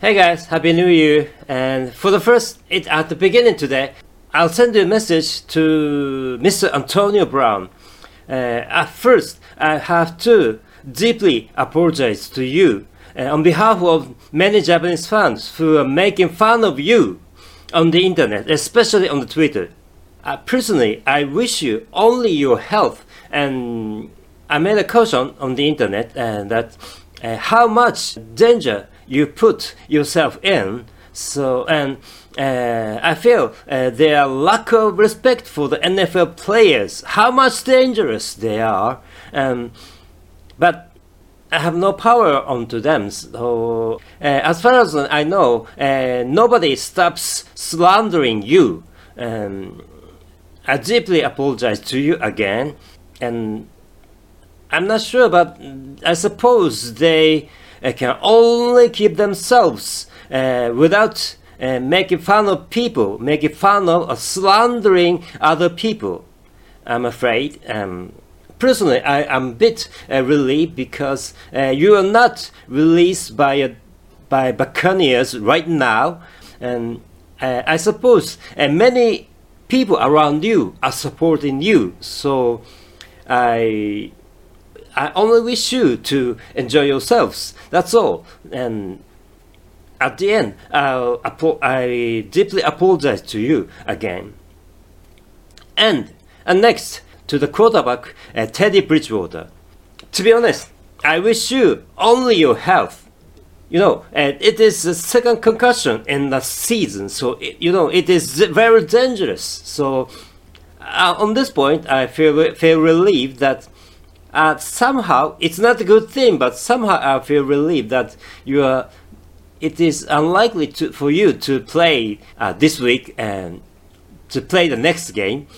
Hey guys, Happy New Year! And for the first, it, at the beginning today, I'll send you a message to Mr. Antonio Brown. Uh, at first, I have to deeply apologize to you uh, on behalf of many Japanese fans who are making fun of you on the internet, especially on the Twitter. Uh, personally, I wish you only your health, and I made a caution on the internet uh, that uh, how much danger you put yourself in. So, and uh, I feel uh, their lack of respect for the NFL players, how much dangerous they are, um, but I have no power onto them. So, uh, as far as I know, uh, nobody stops slandering you. Um, I deeply apologize to you again, and I'm not sure, but I suppose they can only keep themselves uh, without uh, making fun of people, making fun of or slandering other people. I'm afraid. Um, personally, I am a bit uh, relieved because uh, you are not released by uh, by Buccaneers right now, and uh, I suppose uh, many people around you are supporting you. So I I only wish you to enjoy yourselves. That's all. And at the end, I deeply apologize to you again. And, and next, to the quarterback, uh, Teddy Bridgewater. To be honest, I wish you only your health. You know, uh, it is the second concussion in the season, so it, you know it is very dangerous. So, uh, on this point, I feel feel relieved that uh, somehow it's not a good thing, but somehow I feel relieved that you are. It is unlikely to, for you to play uh, this week and to play the next game.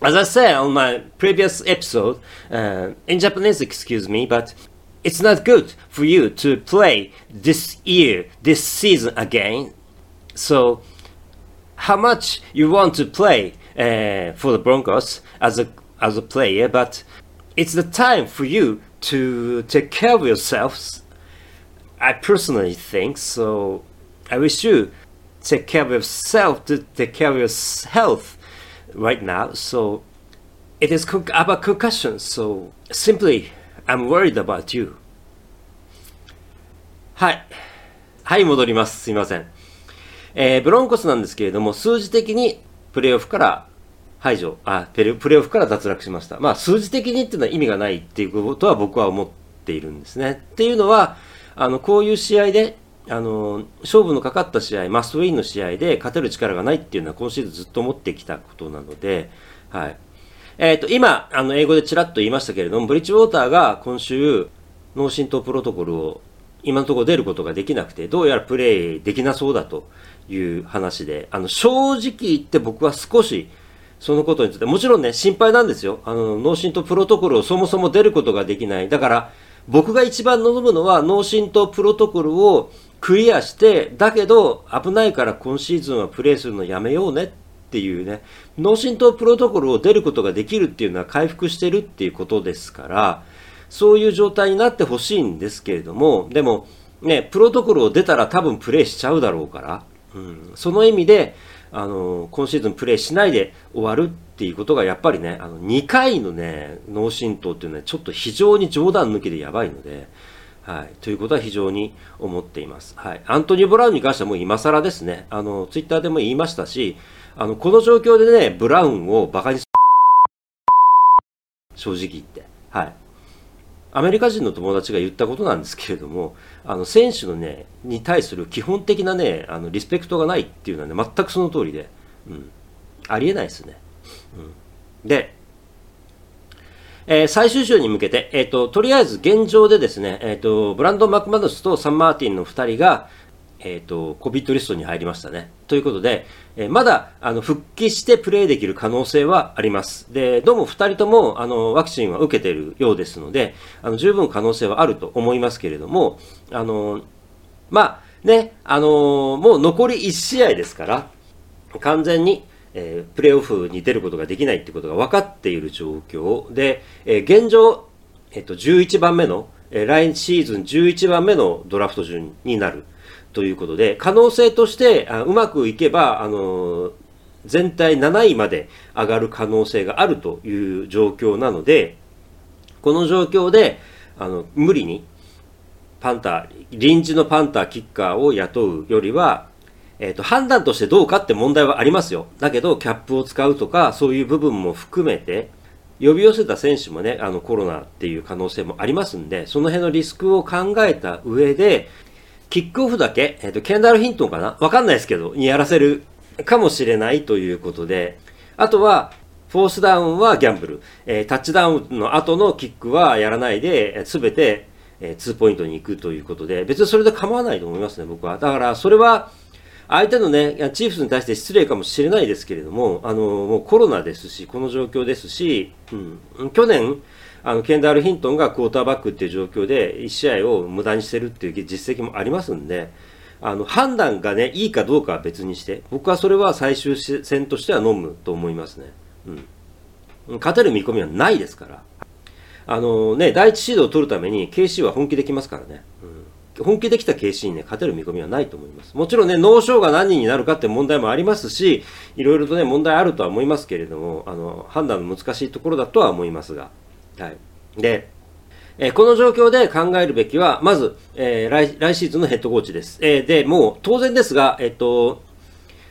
As I said on my previous episode, uh, in Japanese, excuse me, but it's not good for you to play this year, this season again. So, how much you want to play uh, for the Broncos as a as a player, but it's the time for you to take care of yourselves. I personally think so. I wish you take care of yourself to take care of your health right now. So it is con- about concussion. So simply, I'm worried about you. はい。はい、戻ります。すいません。えー、ブロンコスなんですけれども、数字的にプレーオフから 排除、あ、プレプレーオフから脱落しました。まあ、数字的にっていうのは意味がないっていうことは僕は思っているんですね。っていうのは、あの、こういう試合で、あの、勝負のかかった試合、マストウィンの試合で勝てる力がないっていうのは今シーズンずっと思ってきたことなので、はい。えっ、ー、と、今、あの、英語でちらっと言いましたけれども、ブリッジウォーターが今週、脳震盪プロトコルを今のところ出ることができなくて、どうやらプレイできなそうだという話で、あの、正直言って僕は少し、そのことについて、もちろんね、心配なんですよ。あの、脳震とプロトコルをそもそも出ることができない。だから、僕が一番望むのは、脳震とプロトコルをクリアして、だけど、危ないから今シーズンはプレイするのやめようねっていうね、脳震とプロトコルを出ることができるっていうのは回復してるっていうことですから、そういう状態になってほしいんですけれども、でも、ね、プロトコルを出たら多分プレイしちゃうだろうから、うん、その意味で、あの、今シーズンプレイしないで終わるっていうことがやっぱりね、あの、2回のね、脳震盪っていうのはちょっと非常に冗談抜きでやばいので、はい。ということは非常に思っています。はい。アントニー・ブラウンに関してはもう今更ですね。あの、ツイッターでも言いましたし、あの、この状況でね、ブラウンをバカに正直言って。はい。アメリカ人の友達が言ったことなんですけれども、あの、選手のね、に対する基本的なね、あの、リスペクトがないっていうのはね、全くその通りで、うん。ありえないですね。うん。で、えー、最終章に向けて、えっ、ー、と、とりあえず現状でですね、えっ、ー、と、ブランド・マクマヌスとサンマーティンの2人が、えっ、ー、と、コビットリストに入りましたね。ということで、えー、まだ、あの、復帰してプレイできる可能性はあります。で、どうも二人とも、あの、ワクチンは受けているようですので、あの、十分可能性はあると思いますけれども、あの、まあ、ね、あの、もう残り1試合ですから、完全に、えー、プレーオフに出ることができないってことが分かっている状況で、えー、現状、えっと、11番目のえー、来シーズン11番目のドラフト順になるということで、可能性としてあうまくいけば、あの、全体7位まで上がる可能性があるという状況なので、この状況で、あの、無理にパンター、臨時のパンターキッカーを雇うよりは、えっ、ー、と、判断としてどうかって問題はありますよ。だけど、キャップを使うとか、そういう部分も含めて、呼び寄せた選手もね、あのコロナっていう可能性もありますんで、その辺のリスクを考えた上で、キックオフだけ、えっ、ー、と、ケンダル・ヒントンかな？わかんないですけど、にやらせるかもしれないということで、あとは、フォースダウンはギャンブル、えー、タッチダウンの後のキックはやらないで、すべて、えー、2ポイントに行くということで、別にそれで構わないと思いますね、僕は。だから、それは、相手のね、チーフスに対して失礼かもしれないですけれども、あの、もうコロナですし、この状況ですし、うん、去年、あの、ケンダール・ヒントンがクォーターバックっていう状況で、1試合を無駄にしてるっていう実績もありますんで、あの、判断がね、いいかどうかは別にして、僕はそれは最終戦としては飲むと思いますね。うん。勝てる見込みはないですから。あのね、第一シードを取るために KC は本気できますからね。うん本気できた KC にね、勝てる見込みはないと思います。もちろんね、脳症が何人になるかって問題もありますし、いろいろとね、問題あるとは思いますけれども、あの、判断の難しいところだとは思いますが。はい。で、えこの状況で考えるべきは、まず、えー、来シーズンのヘッドコーチです。えー、で、もう当然ですが、えっと、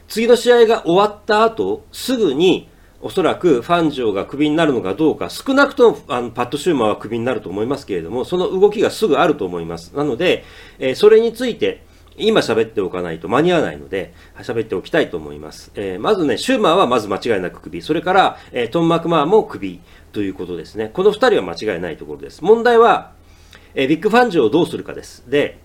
次の試合が終わった後、すぐに、おそらくファンジョーがクビになるのかどうか、少なくともあのパッド・シューマーはクビになると思いますけれども、その動きがすぐあると思います。なので、えー、それについて、今喋っておかないと間に合わないので、喋っておきたいと思います。えー、まずね、シューマーはまず間違いなくクビ。それから、えー、トン・マクマーもクビということですね。この2人は間違いないところです。問題は、え、ビッグファンジをどうするかです。で、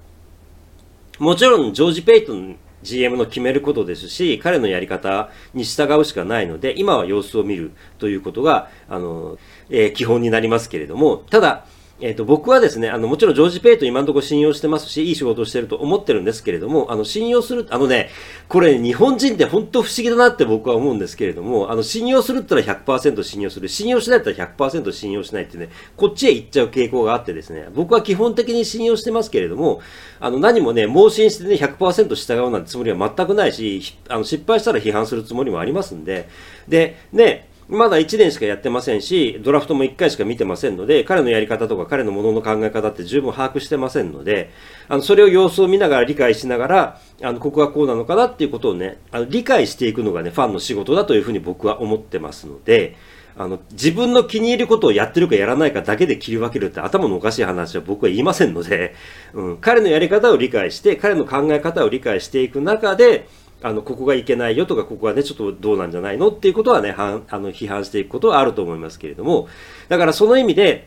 もちろんジョージ・ペイトン GM の決めることですし、彼のやり方に従うしかないので、今は様子を見るということが、あの、えー、基本になりますけれども、ただ、えっ、ー、と、僕はですね、あの、もちろんジョージ・ペイト今のところ信用してますし、いい仕事をしてると思ってるんですけれども、あの、信用する、あのね、これ日本人って本当不思議だなって僕は思うんですけれども、あの、信用するったら100%信用する、信用しないったら100%信用しないってね、こっちへ行っちゃう傾向があってですね、僕は基本的に信用してますけれども、あの、何もね、盲信してね、100%従うなんてつもりは全くないし、あの、失敗したら批判するつもりもありますんで、で、ね、まだ1年しかやってませんし、ドラフトも1回しか見てませんので、彼のやり方とか彼のものの考え方って十分把握してませんので、あのそれを様子を見ながら理解しながら、あのここがこうなのかなっていうことをね、あの理解していくのがね、ファンの仕事だというふうに僕は思ってますので、あの自分の気に入ることをやってるかやらないかだけで切り分けるって頭のおかしい話は僕は言いませんので、うん、彼のやり方を理解して、彼の考え方を理解していく中で、あの、ここがいけないよとか、ここはね、ちょっとどうなんじゃないのっていうことはね、はんあの、批判していくことはあると思いますけれども、だからその意味で、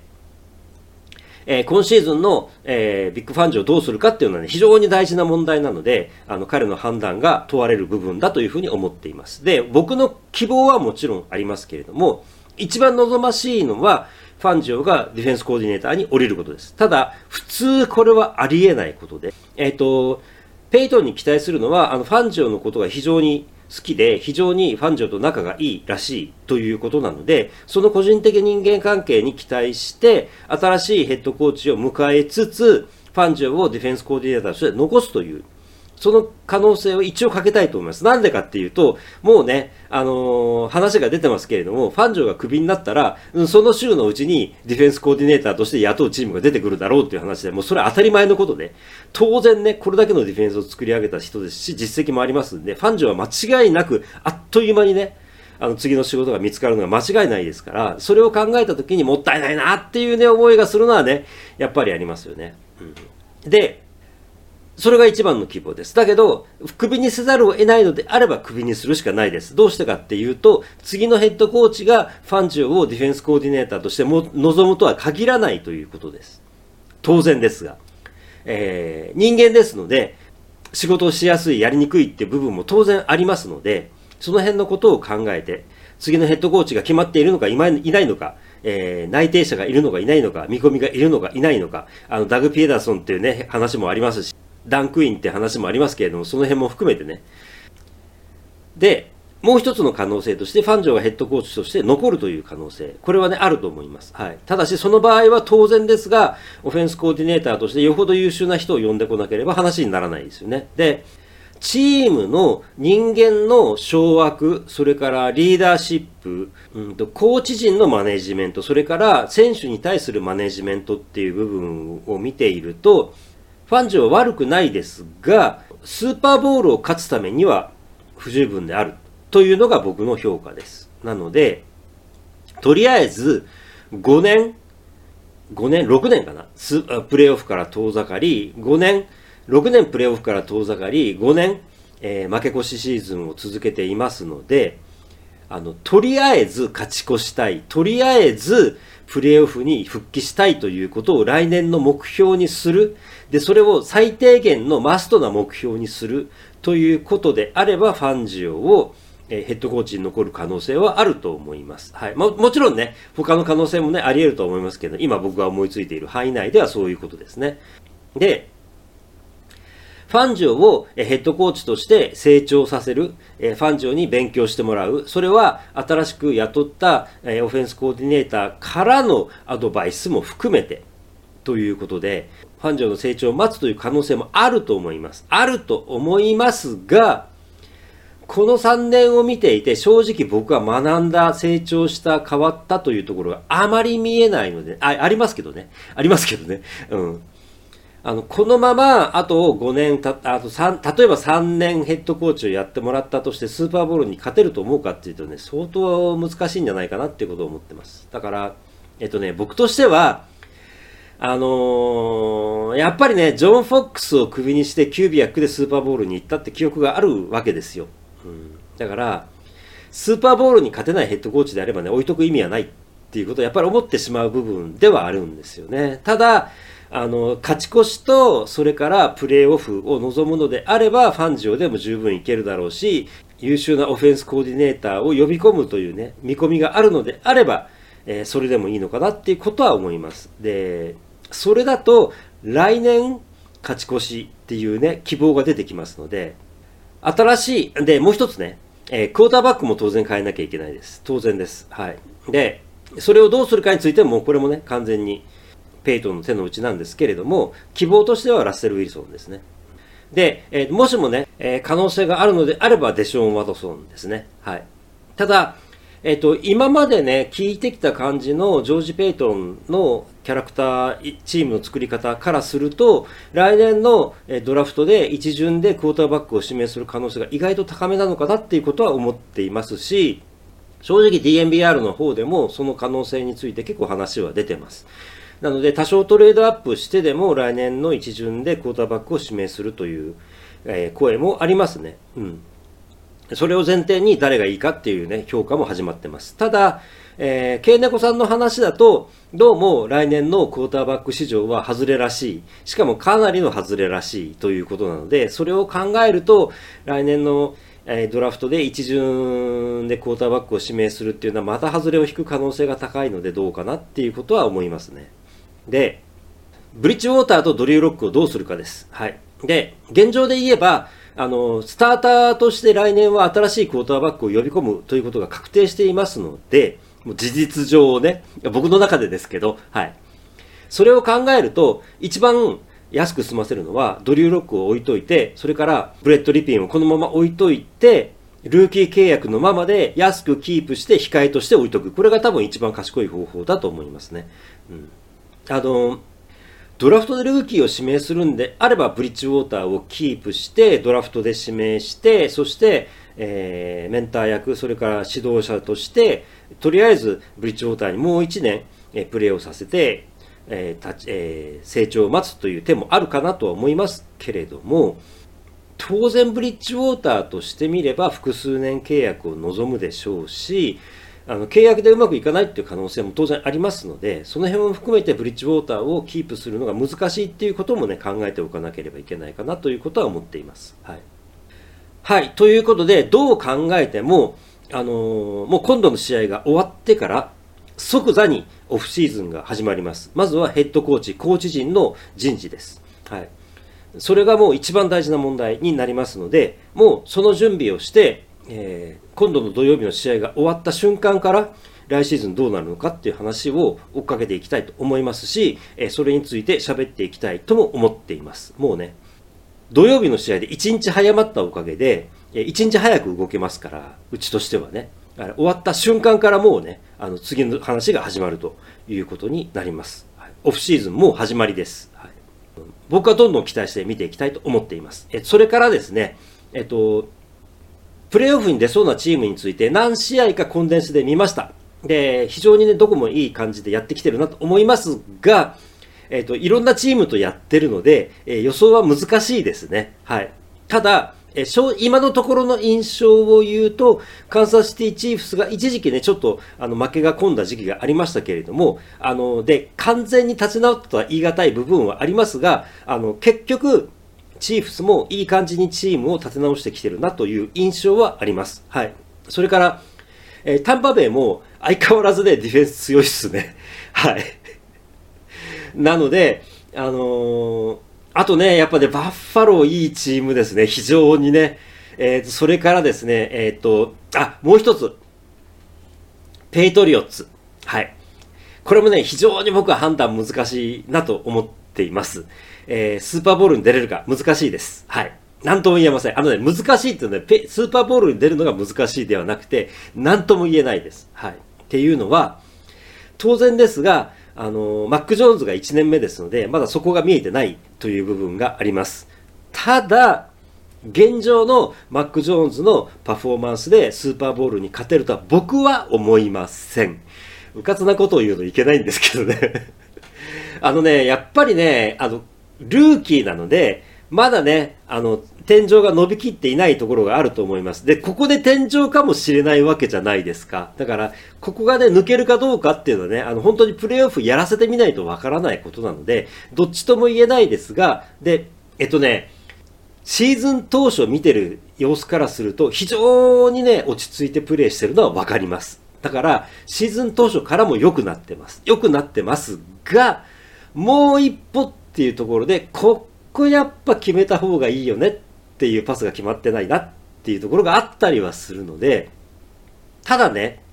えー、今シーズンの、えー、ビッグファンジをどうするかっていうのはね、非常に大事な問題なので、あの、彼の判断が問われる部分だというふうに思っています。で、僕の希望はもちろんありますけれども、一番望ましいのは、ファンジオがディフェンスコーディネーターに降りることです。ただ、普通これはありえないことで、えっ、ー、と、ペイトンに期待するのは、あの、ファンジオのことが非常に好きで、非常にファンジオと仲がいいらしいということなので、その個人的人間関係に期待して、新しいヘッドコーチを迎えつつ、ファンジオをディフェンスコーディネーターとして残すというその可能性を一応かけたいと思います。なんでかっていうと、もうね、あのー、話が出てますけれども、ファンジョがクビになったら、その週のうちにディフェンスコーディネーターとして雇うチームが出てくるだろうっていう話で、もうそれは当たり前のことで、当然ね、これだけのディフェンスを作り上げた人ですし、実績もありますんで、ファンジョは間違いなく、あっという間にね、あの次の仕事が見つかるのは間違いないですから、それを考えた時にもったいないなっていうね、思いがするのはね、やっぱりありますよね。うん、で、それが一番の希望です。だけど、クビにせざるを得ないのであればクビにするしかないです。どうしてかっていうと、次のヘッドコーチがファンジオをディフェンスコーディネーターとしても望むとは限らないということです。当然ですが。えー、人間ですので、仕事をしやすい、やりにくいっていう部分も当然ありますので、その辺のことを考えて、次のヘッドコーチが決まっているのかいないのか、えー、内定者がいるのかいないのか、見込みがいるのかいないのか、あの、ダグ・ピエダーソンっていうね、話もありますし、ダンクインって話もありますけれども、その辺も含めてね。で、もう一つの可能性として、ファンジョがヘッドコーチとして残るという可能性。これはね、あると思います。はい。ただし、その場合は当然ですが、オフェンスコーディネーターとしてよほど優秀な人を呼んでこなければ話にならないですよね。で、チームの人間の掌握、それからリーダーシップ、うんと、コーチ陣のマネジメント、それから選手に対するマネジメントっていう部分を見ていると、ファンジョは悪くないですが、スーパーボールを勝つためには不十分である。というのが僕の評価です。なので、とりあえず、5年、5年、6年かなスプレーオフから遠ざかり、5年、6年プレーオフから遠ざかり、5年、えー、負け越しシーズンを続けていますので、あの、とりあえず勝ち越したい。とりあえず、プレーオフに復帰したいということを来年の目標にする。で、それを最低限のマストな目標にするということであれば、ファンジオをヘッドコーチに残る可能性はあると思います。はい。も、もちろんね、他の可能性もね、あり得ると思いますけど、今僕が思いついている範囲内ではそういうことですね。で、ファンジョをヘッドコーチとして成長させる、ファンジョに勉強してもらう。それは新しく雇ったオフェンスコーディネーターからのアドバイスも含めてということで、ファンジョの成長を待つという可能性もあると思います。あると思いますが、この3年を見ていて、正直僕は学んだ、成長した、変わったというところがあまり見えないので、あ、ありますけどね。ありますけどね。うん。あの、このまま、あと5年た、あと3、例えば3年ヘッドコーチをやってもらったとして、スーパーボールに勝てると思うかっていうとね、相当難しいんじゃないかなっていうことを思ってます。だから、えっとね、僕としては、あのー、やっぱりね、ジョン・フォックスをクビにしてキュービアックでスーパーボールに行ったって記憶があるわけですよ。うん、だから、スーパーボールに勝てないヘッドコーチであればね、置いとく意味はないっていうことをやっぱり思ってしまう部分ではあるんですよね。ただ、あの、勝ち越しと、それからプレーオフを望むのであれば、ファンジオでも十分いけるだろうし、優秀なオフェンスコーディネーターを呼び込むというね、見込みがあるのであれば、えー、それでもいいのかなっていうことは思います。で、それだと、来年勝ち越しっていうね、希望が出てきますので、新しい、で、もう一つね、えー、クォーターバックも当然変えなきゃいけないです。当然です。はい。で、それをどうするかについても、これもね、完全にペイトンの手の内なんですけれども、希望としてはラッセル・ウィルソンですね。で、えー、もしもね、えー、可能性があるのであればデショーン・ワトソンですね。はい。ただ、えっ、と、今までね、聞いてきた感じのジョージ・ペイトンのキャラクター、チームの作り方からすると、来年のドラフトで一巡でクォーターバックを指名する可能性が意外と高めなのかなっていうことは思っていますし、正直 DNBR の方でもその可能性について結構話は出てます。なので多少トレードアップしてでも来年の一巡でクォーターバックを指名するという、え声もありますね。うん。それを前提に誰がいいかっていうね、評価も始まってます。ただ、えー、ケイネコさんの話だと、どうも来年のクォーターバック市場は外れらしい。しかもかなりの外れらしいということなので、それを考えると、来年の、え、ドラフトで一巡でクォーターバックを指名するっていうのはまた外れを引く可能性が高いのでどうかなっていうことは思いますね。で、ブリッジウォーターとドリューロックをどうするかです。はい。で、現状で言えば、あの、スターターとして来年は新しいクォーターバックを呼び込むということが確定していますので、もう事実上ね、僕の中でですけど、はい。それを考えると、一番安く済ませるのは、ドリューロックを置いといて、それからブレット・リピンをこのまま置いといて、ルーキー契約のままで安くキープして控えとして置いとく。これが多分一番賢い方法だと思いますね。うん。あの、ドラフトでルーキーを指名するんであれば、ブリッジウォーターをキープして、ドラフトで指名して、そして、えー、メンター役、それから指導者として、とりあえずブリッジウォーターにもう1年、えー、プレーをさせて、えーえー、成長を待つという手もあるかなとは思いますけれども、当然ブリッジウォーターとしてみれば複数年契約を望むでしょうし、あの契約でうまくいかないっていう可能性も当然ありますので、その辺も含めてブリッジウォーターをキープするのが難しいっていうこともね、考えておかなければいけないかなということは思っています。はい。はい。ということで、どう考えても、あのー、もう今度の試合が終わってから、即座にオフシーズンが始まります。まずはヘッドコーチ、コーチ陣の人事です。はい。それがもう一番大事な問題になりますので、もうその準備をして、えー、今度の土曜日の試合が終わった瞬間から来シーズンどうなるのかっていう話を追っかけていきたいと思いますし、えそれについて喋っていきたいとも思っています。もうね、土曜日の試合で1日早まったおかげで、1日早く動けますから、うちとしてはね、終わった瞬間からもうね、あの次の話が始まるということになります。はい、オフシーズンも始まりです。はい、僕はどんどん期待して見ていきたいと思っています。えそれからですね、えっと、プレーオフに出そうなチームについて何試合かコンデンスで見ました。で、非常にね、どこもいい感じでやってきてるなと思いますが、えっ、と、いろんなチームとやってるので、え、予想は難しいですね。はい。ただ、え、今のところの印象を言うと、カンサスシティチーフスが一時期ね、ちょっとあの負けが込んだ時期がありましたけれども、あの、で、完全に立ち直ったとは言い難い部分はありますが、あの、結局、チーフスもいい感じにチームを立て直してきてるなという印象はあります。はい。それから、えー、タンパベイも相変わらずね、ディフェンス強いっすね。はい。なので、あのー、あとね、やっぱね、バッファローいいチームですね。非常にね。えー、それからですね、えっ、ー、と、あ、もう一つ。ペイトリオッツ。はい。これもね、非常に僕は判断難しいなと思っています。えー、スーパーボールに出れるか難しいです。はい。なんとも言えません。あのね、難しいっていうのは、ね、スーパーボールに出るのが難しいではなくて、なんとも言えないです。はい。っていうのは、当然ですが、あの、マック・ジョーンズが1年目ですので、まだそこが見えてないという部分があります。ただ、現状のマック・ジョーンズのパフォーマンスでスーパーボールに勝てるとは僕は思いません。うかつなことを言うといけないんですけどねあのね、やっぱりね、あの、ルーキーなので、まだね、あの、天井が伸びきっていないところがあると思います。で、ここで天井かもしれないわけじゃないですか。だから、ここがね、抜けるかどうかっていうのはね、あの、本当にプレイオフやらせてみないとわからないことなので、どっちとも言えないですが、で、えっとね、シーズン当初見てる様子からすると、非常にね、落ち着いてプレイしてるのはわかります。だから、シーズン当初からも良くなってます。良くなってますが、もう一歩っていうところで、ここやっぱ決めた方がいいよねっていうパスが決まってないなっていうところがあったりはするので、ただね、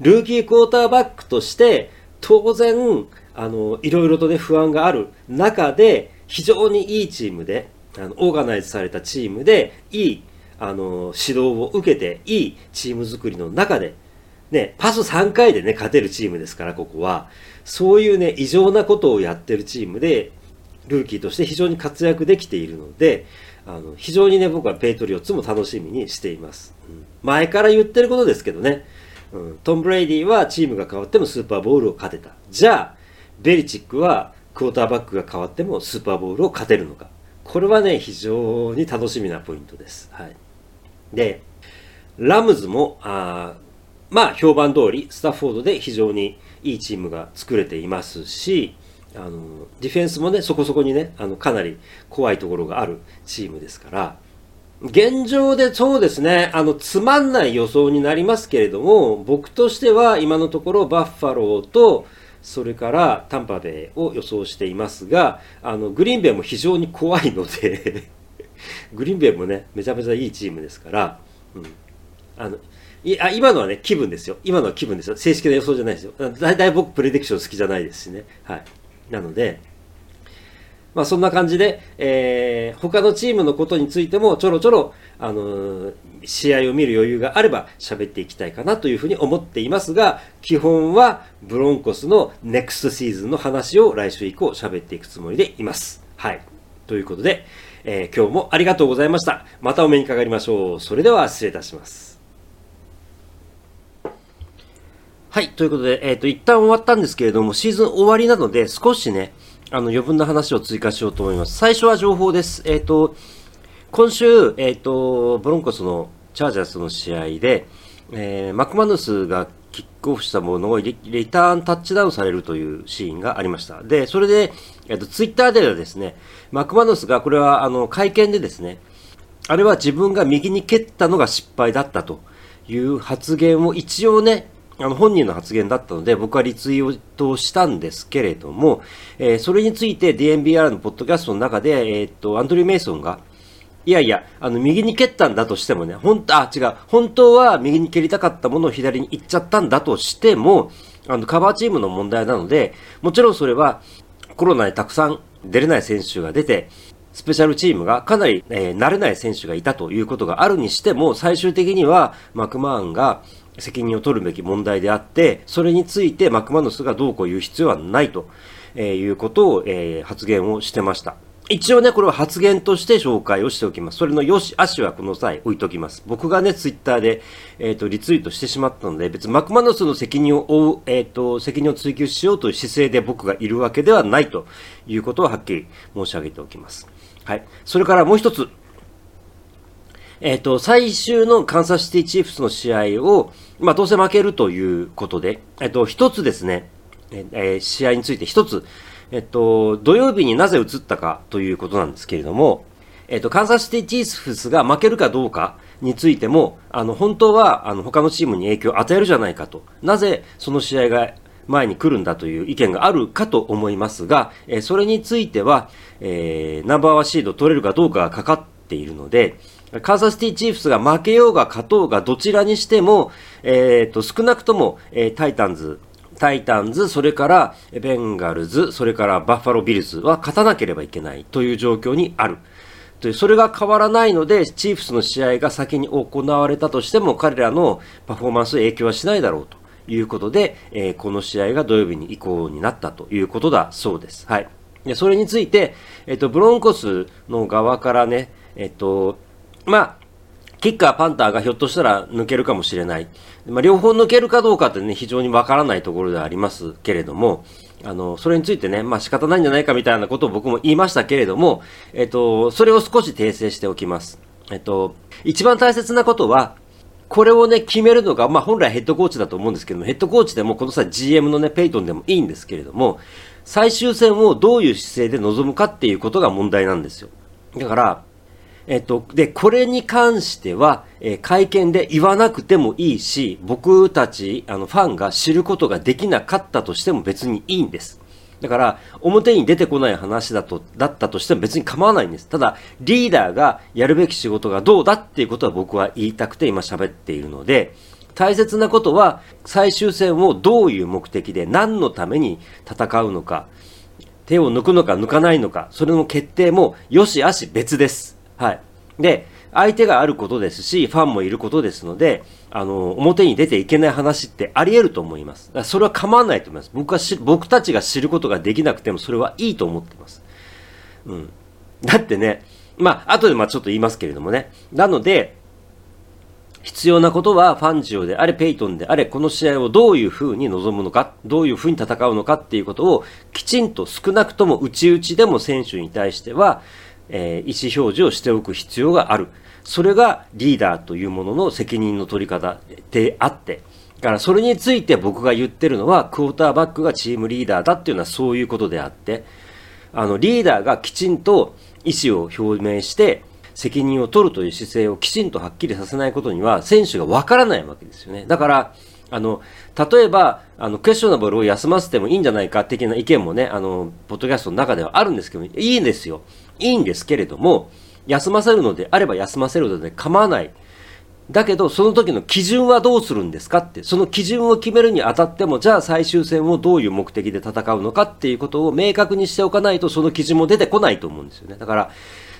ルーキークォーターバックとして、当然、あの、いろいろとね、不安がある中で、非常にいいチームで、あの、オーガナイズされたチームで、いい、あの、指導を受けて、いいチーム作りの中で、ね、パス3回でね、勝てるチームですから、ここは。そういうね、異常なことをやってるチームで、ルーキーとして非常に活躍できているので、あの、非常にね、僕はペイトリオッツも楽しみにしています。うん、前から言ってることですけどね、うん、トム・ブレイディはチームが変わってもスーパーボールを勝てた。じゃあ、ベリチックはクォーターバックが変わってもスーパーボールを勝てるのか。これはね、非常に楽しみなポイントです。はい。で、ラムズも、あまあ、評判通り、スタッフォードで非常にいいチームが作れていますし、あのディフェンスもねそこそこにねあのかなり怖いところがあるチームですから現状でそうですねあのつまんない予想になりますけれども僕としては今のところバッファローとそれからタンパベイを予想していますがあのグリーンベイも非常に怖いので グリーンベイもねめちゃめちゃいいチームですから、うん、あのいあ今のはね気分ですよ。今のは気分ですよ。正式な予想じゃないですよ。だいたい僕プレディクション好きじゃないですしね。はい。なので、まあそんな感じで、えー、他のチームのことについてもちょろちょろ、あのー、試合を見る余裕があれば喋っていきたいかなというふうに思っていますが、基本はブロンコスのネクストシーズンの話を来週以降喋っていくつもりでいます。はい。ということで、えー、今日もありがとうございました。またお目にかかりましょう。それでは失礼いたします。はい。ということで、えっ、ー、と、一旦終わったんですけれども、シーズン終わりなので、少しね、あの、余分な話を追加しようと思います。最初は情報です。えっ、ー、と、今週、えっ、ー、と、ブロンコスのチャージャースの試合で、えー、マクマヌスがキックオフしたものをリリターンタッチダウンされるというシーンがありました。で、それで、えっ、と、ツイッターではですね、マクマヌスが、これは、あの、会見でですね、あれは自分が右に蹴ったのが失敗だったという発言を一応ね、あの本人の発言だったので僕はリツイートしたんですけれども、えー、それについて DNBR のポッドキャストの中で、えー、っとアンドリュー・メイソンが、いやいや、あの、右に蹴ったんだとしてもね、本当、あ、違う、本当は右に蹴りたかったものを左に行っちゃったんだとしても、あの、カバーチームの問題なので、もちろんそれは、コロナでたくさん出れない選手が出て、スペシャルチームがかなり、えー、慣れない選手がいたということがあるにしても、最終的にはマクマーンが責任を取るべき問題であって、それについてマクマノスがどうこう言う必要はないと、え、いうことを、えー、発言をしてました。一応ね、これは発言として紹介をしておきます。それのよし、あしはこの際置いときます。僕がね、ツイッターで、えっ、ー、と、リツイートしてしまったので、別にマクマノスの責任を負う、えっ、ー、と、責任を追及しようという姿勢で僕がいるわけではないということをはっきり申し上げておきます。はい。それからもう一つ。えっ、ー、と、最終のカンサスシティチーフスの試合を、まあ、どうせ負けるということで、えっ、と、一つですね、えー、試合について一つ、えっと、土曜日になぜ移ったかということなんですけれども、えっと、カンサスシティチーフスが負けるかどうかについても、あの、本当は、あの、他のチームに影響を与えるじゃないかと。なぜその試合が前に来るんだという意見があるかと思いますが、え、それについては、えー、ナンバーワンシード取れるかどうかがかかっているので、カンサスティーチーフスが負けようが勝とうがどちらにしても、えっ、ー、と、少なくとも、えー、タイタンズ、タイタンズ、それからベンガルズ、それからバッファロービルズは勝たなければいけないという状況にある。とそれが変わらないので、チーフスの試合が先に行われたとしても、彼らのパフォーマンス影響はしないだろうということで、えー、この試合が土曜日に移行になったということだそうです。はい。でそれについて、えっ、と、ブロンコスの側からね、えっ、と、まあ、キッカー、パンターがひょっとしたら抜けるかもしれない。まあ、両方抜けるかどうかってね、非常にわからないところではありますけれども、あの、それについてね、まあ仕方ないんじゃないかみたいなことを僕も言いましたけれども、えっと、それを少し訂正しておきます。えっと、一番大切なことは、これをね、決めるのが、まあ本来ヘッドコーチだと思うんですけども、ヘッドコーチでもこの際 GM のね、ペイトンでもいいんですけれども、最終戦をどういう姿勢で臨むかっていうことが問題なんですよ。だから、えっと、で、これに関しては、えー、会見で言わなくてもいいし、僕たち、あの、ファンが知ることができなかったとしても別にいいんです。だから、表に出てこない話だと、だったとしても別に構わないんです。ただ、リーダーがやるべき仕事がどうだっていうことは僕は言いたくて今喋っているので、大切なことは、最終戦をどういう目的で何のために戦うのか、手を抜くのか抜かないのか、それの決定もよしあし別です。はい。で、相手があることですし、ファンもいることですので、あの、表に出ていけない話ってあり得ると思います。それは構わないと思います。僕は僕たちが知ることができなくても、それはいいと思ってます。うん。だってね、まあ、後でまあちょっと言いますけれどもね。なので、必要なことはファンジオであれ、ペイトンであれ、この試合をどういう風に臨むのか、どういう風に戦うのかっていうことをきちんと少なくとも内々でも選手に対しては、えー、意思表示をしておく必要がある。それがリーダーというものの責任の取り方であって、だからそれについて僕が言ってるのは、クォーターバックがチームリーダーだっていうのはそういうことであって、あの、リーダーがきちんと意思を表明して、責任を取るという姿勢をきちんとはっきりさせないことには、選手がわからないわけですよね。だから、あの、例えば、あの、クエスチョナブルを休ませてもいいんじゃないか的な意見もね、あの、ポッドキャストの中ではあるんですけど、いいんですよ。いいんですけれども、休ませるのであれば休ませるので構わない。だけど、その時の基準はどうするんですかって、その基準を決めるにあたっても、じゃあ最終戦をどういう目的で戦うのかっていうことを明確にしておかないと、その基準も出てこないと思うんですよね。だから、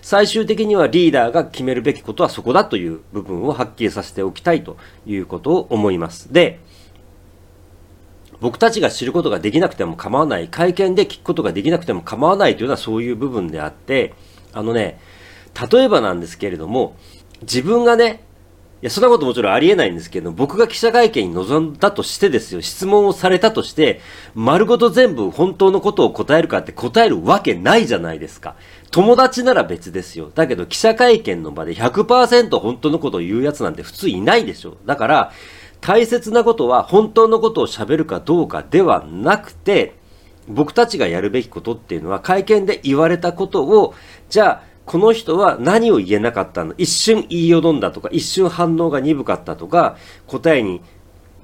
最終的にはリーダーが決めるべきことはそこだという部分をはっきりさせておきたいということを思います。で、僕たちが知ることができなくても構わない、会見で聞くことができなくても構わないというのはそういう部分であって、あのね、例えばなんですけれども、自分がね、いや、そんなこともちろんありえないんですけど、僕が記者会見に臨んだとしてですよ、質問をされたとして、丸ごと全部本当のことを答えるかって答えるわけないじゃないですか。友達なら別ですよ。だけど記者会見の場で100%本当のことを言うやつなんて普通いないでしょ。だから、大切なことは本当のことを喋るかどうかではなくて、僕たちがやるべきことっていうのは会見で言われたことを、じゃあ、この人は何を言えなかったの？一瞬言いよどんだとか、一瞬反応が鈍かったとか、答えに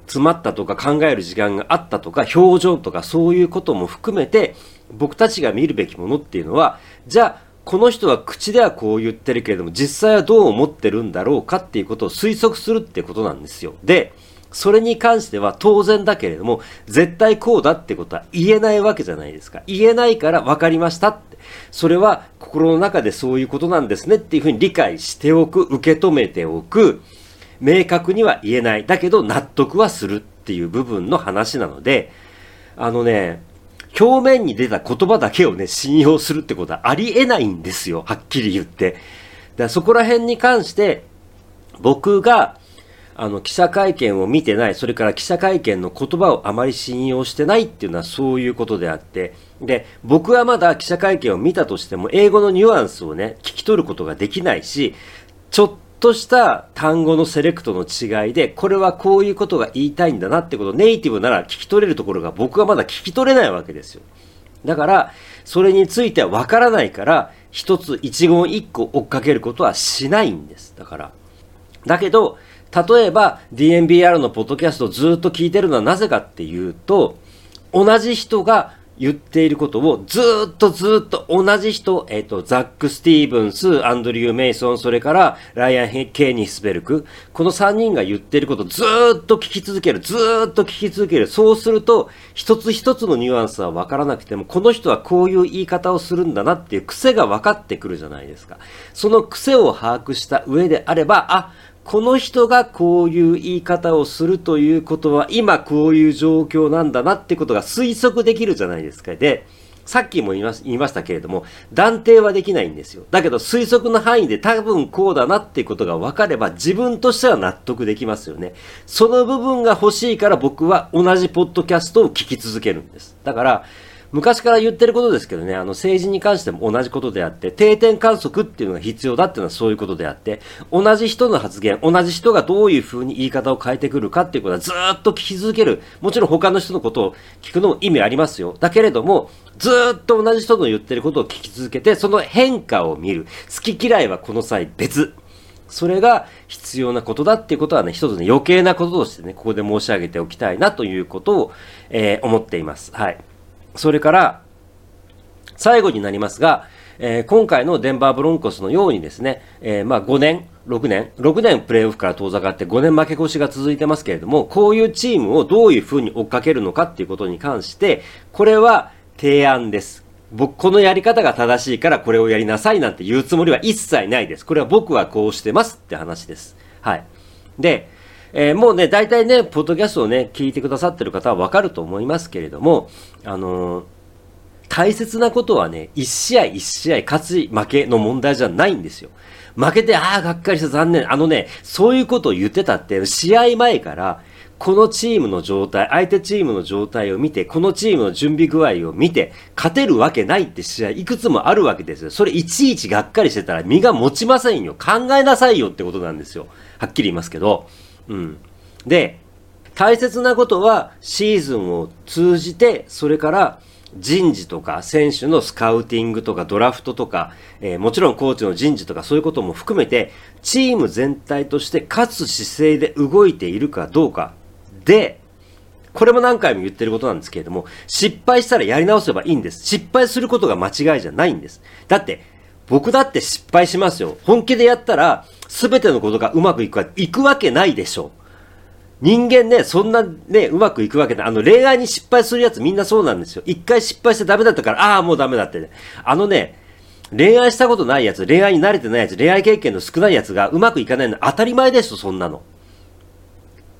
詰まったとか考える時間があったとか、表情とかそういうことも含めて、僕たちが見るべきものっていうのは、じゃあ、この人は口ではこう言ってるけれども、実際はどう思ってるんだろうかっていうことを推測するってことなんですよ。で、それに関しては当然だけれども、絶対こうだってことは言えないわけじゃないですか。言えないから分かりましたって。それは心の中でそういうことなんですねっていうふうに理解しておく、受け止めておく、明確には言えない。だけど納得はするっていう部分の話なので、あのね、表面に出た言葉だけをね、信用するってことはありえないんですよ。はっきり言って。だからそこら辺に関して、僕があの、記者会見を見てない、それから記者会見の言葉をあまり信用してないっていうのはそういうことであって、で、僕はまだ記者会見を見たとしても、英語のニュアンスをね、聞き取ることができないし、ちょっとした単語のセレクトの違いで、これはこういうことが言いたいんだなってことネイティブなら聞き取れるところが僕はまだ聞き取れないわけですよ。だから、それについてはわからないから、一つ一言一個追っかけることはしないんです。だから。だけど、例えば DNBR のポッドキャストをずっと聞いてるのはなぜかっていうと、同じ人が言っていることをずっとずっと同じ人、えっ、ー、と、ザック・スティーブンス、アンドリュー・メイソン、それからライアン・ケーニスベルク、この3人が言っていることをずっと聞き続ける、ずっと聞き続ける。そうすると、一つ一つのニュアンスは分からなくても、この人はこういう言い方をするんだなっていう癖が分かってくるじゃないですか。その癖を把握した上であれば、あ、この人がこういう言い方をするということは、今こういう状況なんだなってことが推測できるじゃないですか。で、さっきも言いましたけれども、断定はできないんですよ。だけど推測の範囲で多分こうだなっていうことが分かれば自分としては納得できますよね。その部分が欲しいから僕は同じポッドキャストを聞き続けるんです。だから、昔から言ってることですけどね、あの政治に関しても同じことであって、定点観測っていうのが必要だっていうのはそういうことであって、同じ人の発言、同じ人がどういう風に言い方を変えてくるかっていうことはずっと聞き続ける。もちろん他の人のことを聞くのも意味ありますよ。だけれども、ずっと同じ人の言ってることを聞き続けて、その変化を見る。好き嫌いはこの際別。それが必要なことだっていうことはね、一つね、余計なこととしてね、ここで申し上げておきたいなということを、えー、思っています。はい。それから、最後になりますが、えー、今回のデンバーブロンコスのようにですね、えー、まあ5年、6年、6年プレーオフから遠ざかって5年負け越しが続いてますけれども、こういうチームをどういうふうに追っかけるのかっていうことに関して、これは提案です。僕、このやり方が正しいからこれをやりなさいなんて言うつもりは一切ないです。これは僕はこうしてますって話です。はい。で、えー、もうね、大体ね、ポッドキャストをね、聞いてくださってる方はわかると思いますけれども、あのー、大切なことはね、一試合一試合勝ち負けの問題じゃないんですよ。負けて、ああ、がっかりした、残念。あのね、そういうことを言ってたって、試合前から、このチームの状態、相手チームの状態を見て、このチームの準備具合を見て、勝てるわけないって試合いくつもあるわけですよ。それいちいちがっかりしてたら身が持ちませんよ。考えなさいよってことなんですよ。はっきり言いますけど。うん。で、大切なことはシーズンを通じて、それから人事とか選手のスカウティングとかドラフトとか、えー、もちろんコーチの人事とかそういうことも含めて、チーム全体として勝つ姿勢で動いているかどうかで、これも何回も言ってることなんですけれども、失敗したらやり直せばいいんです。失敗することが間違いじゃないんです。だって、僕だって失敗しますよ。本気でやったら、すべてのことがうまくいくか、いくわけないでしょう。人間ね、そんなね、うまくいくわけない。あの、恋愛に失敗するやつみんなそうなんですよ。一回失敗してダメだったから、ああ、もうダメだって、ね。あのね、恋愛したことないやつ、恋愛に慣れてないやつ、恋愛経験の少ないやつがうまくいかないの当たり前ですよ、そんなの。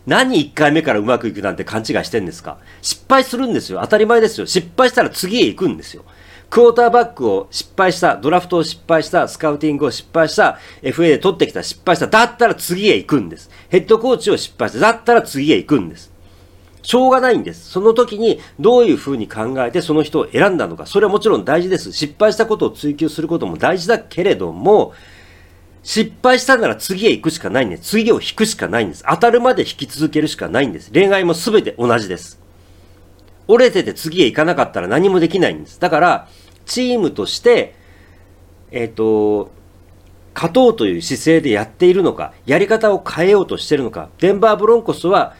何一回目からうまくいくなんて勘違いしてんですか失敗するんですよ。当たり前ですよ。失敗したら次へ行くんですよ。クォーターバックを失敗した、ドラフトを失敗した、スカウティングを失敗した、FA で取ってきた失敗した、だったら次へ行くんです。ヘッドコーチを失敗した、だったら次へ行くんです。しょうがないんです。その時にどういうふうに考えてその人を選んだのか。それはもちろん大事です。失敗したことを追求することも大事だけれども、失敗したなら次へ行くしかないんです。次を引くしかないんです。当たるまで引き続けるしかないんです。恋愛も全て同じです。折れてて次へ行かなかったら何もできないんです。だから、チームとして、えっ、ー、と、勝とうという姿勢でやっているのか、やり方を変えようとしているのか、デンバーブロンコスは、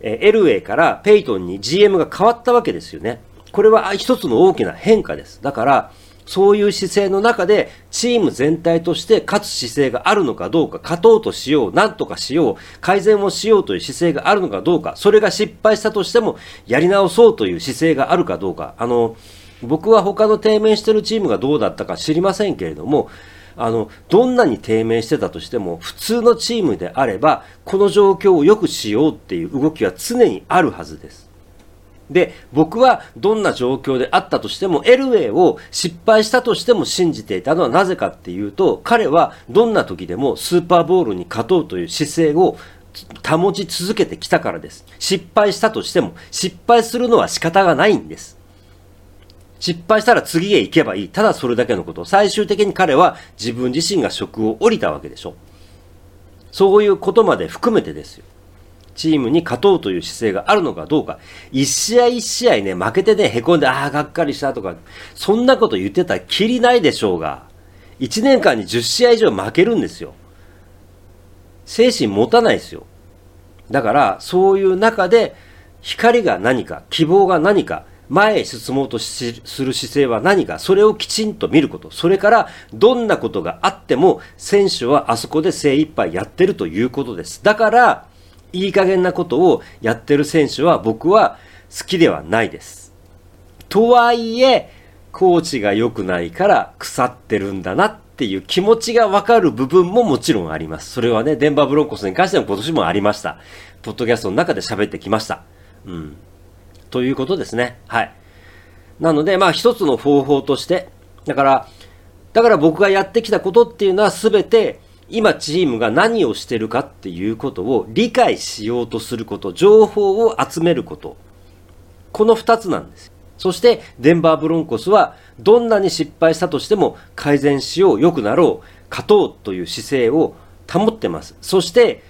え、エルウェイからペイトンに GM が変わったわけですよね。これは一つの大きな変化です。だから、そういう姿勢の中で、チーム全体として勝つ姿勢があるのかどうか、勝とうとしよう、なんとかしよう、改善をしようという姿勢があるのかどうか、それが失敗したとしても、やり直そうという姿勢があるかどうか、あの、僕は他の低迷してるチームがどうだったか知りませんけれども、あの、どんなに低迷してたとしても、普通のチームであれば、この状況を良くしようっていう動きは常にあるはずです。で、僕はどんな状況であったとしても、エルウェイを失敗したとしても信じていたのはなぜかっていうと、彼はどんな時でもスーパーボールに勝とうという姿勢を保ち続けてきたからです。失敗したとしても、失敗するのは仕方がないんです。失敗したら次へ行けばいい。ただそれだけのこと。最終的に彼は自分自身が職を降りたわけでしょ。そういうことまで含めてですよ。チームに勝とうという姿勢があるのかどうか。一試合一試合ね、負けてね、凹んで、ああ、がっかりしたとか、そんなこと言ってたらきりないでしょうが、1年間に10試合以上負けるんですよ。精神持たないですよ。だから、そういう中で、光が何か、希望が何か、前へ進もうとする姿勢は何か、それをきちんと見ること。それから、どんなことがあっても、選手はあそこで精一杯やってるということです。だから、いい加減なことをやってる選手は僕は好きではないです。とはいえ、コーチが良くないから腐ってるんだなっていう気持ちがわかる部分ももちろんあります。それはね、デンバーブロンコスに関しても今年もありました。ポッドキャストの中で喋ってきました。うん。ということですね。はい。なので、まあ一つの方法として、だから、だから僕がやってきたことっていうのは全て今チームが何をしてるかっていうことを理解しようとすること、情報を集めること。この二つなんです。そしてデンバーブロンコスはどんなに失敗したとしても改善しよう、良くなろう、勝とうという姿勢を保ってます。そして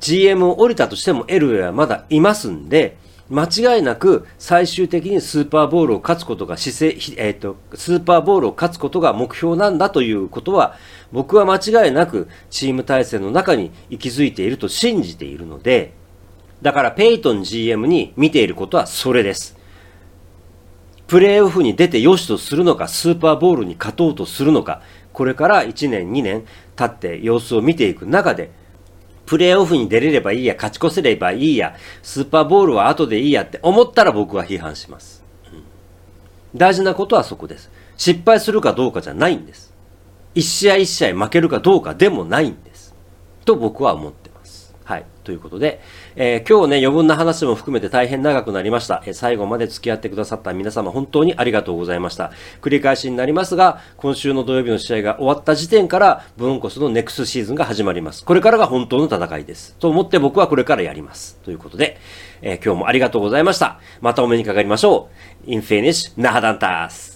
GM を降りたとしてもエルウェイはまだいますんで、間違いなく最終的にスーパーボールを勝つことが姿勢、えっ、ー、と、スーパーボールを勝つことが目標なんだということは、僕は間違いなくチーム体制の中に息づいていると信じているので、だからペイトン GM に見ていることはそれです。プレーオフに出て良しとするのか、スーパーボールに勝とうとするのか、これから1年、2年経って様子を見ていく中で、プレーオフに出れればいいや、勝ち越せればいいや、スーパーボールは後でいいやって思ったら僕は批判します。うん、大事なことはそこです。失敗するかどうかじゃないんです。一試合一試合負けるかどうかでもないんです。と僕は思って。ということで、えー、今日ね、余分な話も含めて大変長くなりました。えー、最後まで付き合ってくださった皆様、本当にありがとうございました。繰り返しになりますが、今週の土曜日の試合が終わった時点から、ブロンコスのネクストシーズンが始まります。これからが本当の戦いです。と思って僕はこれからやります。ということで、えー、今日もありがとうございました。またお目にかかりましょう。インフィニッシュ、ナハダンタース。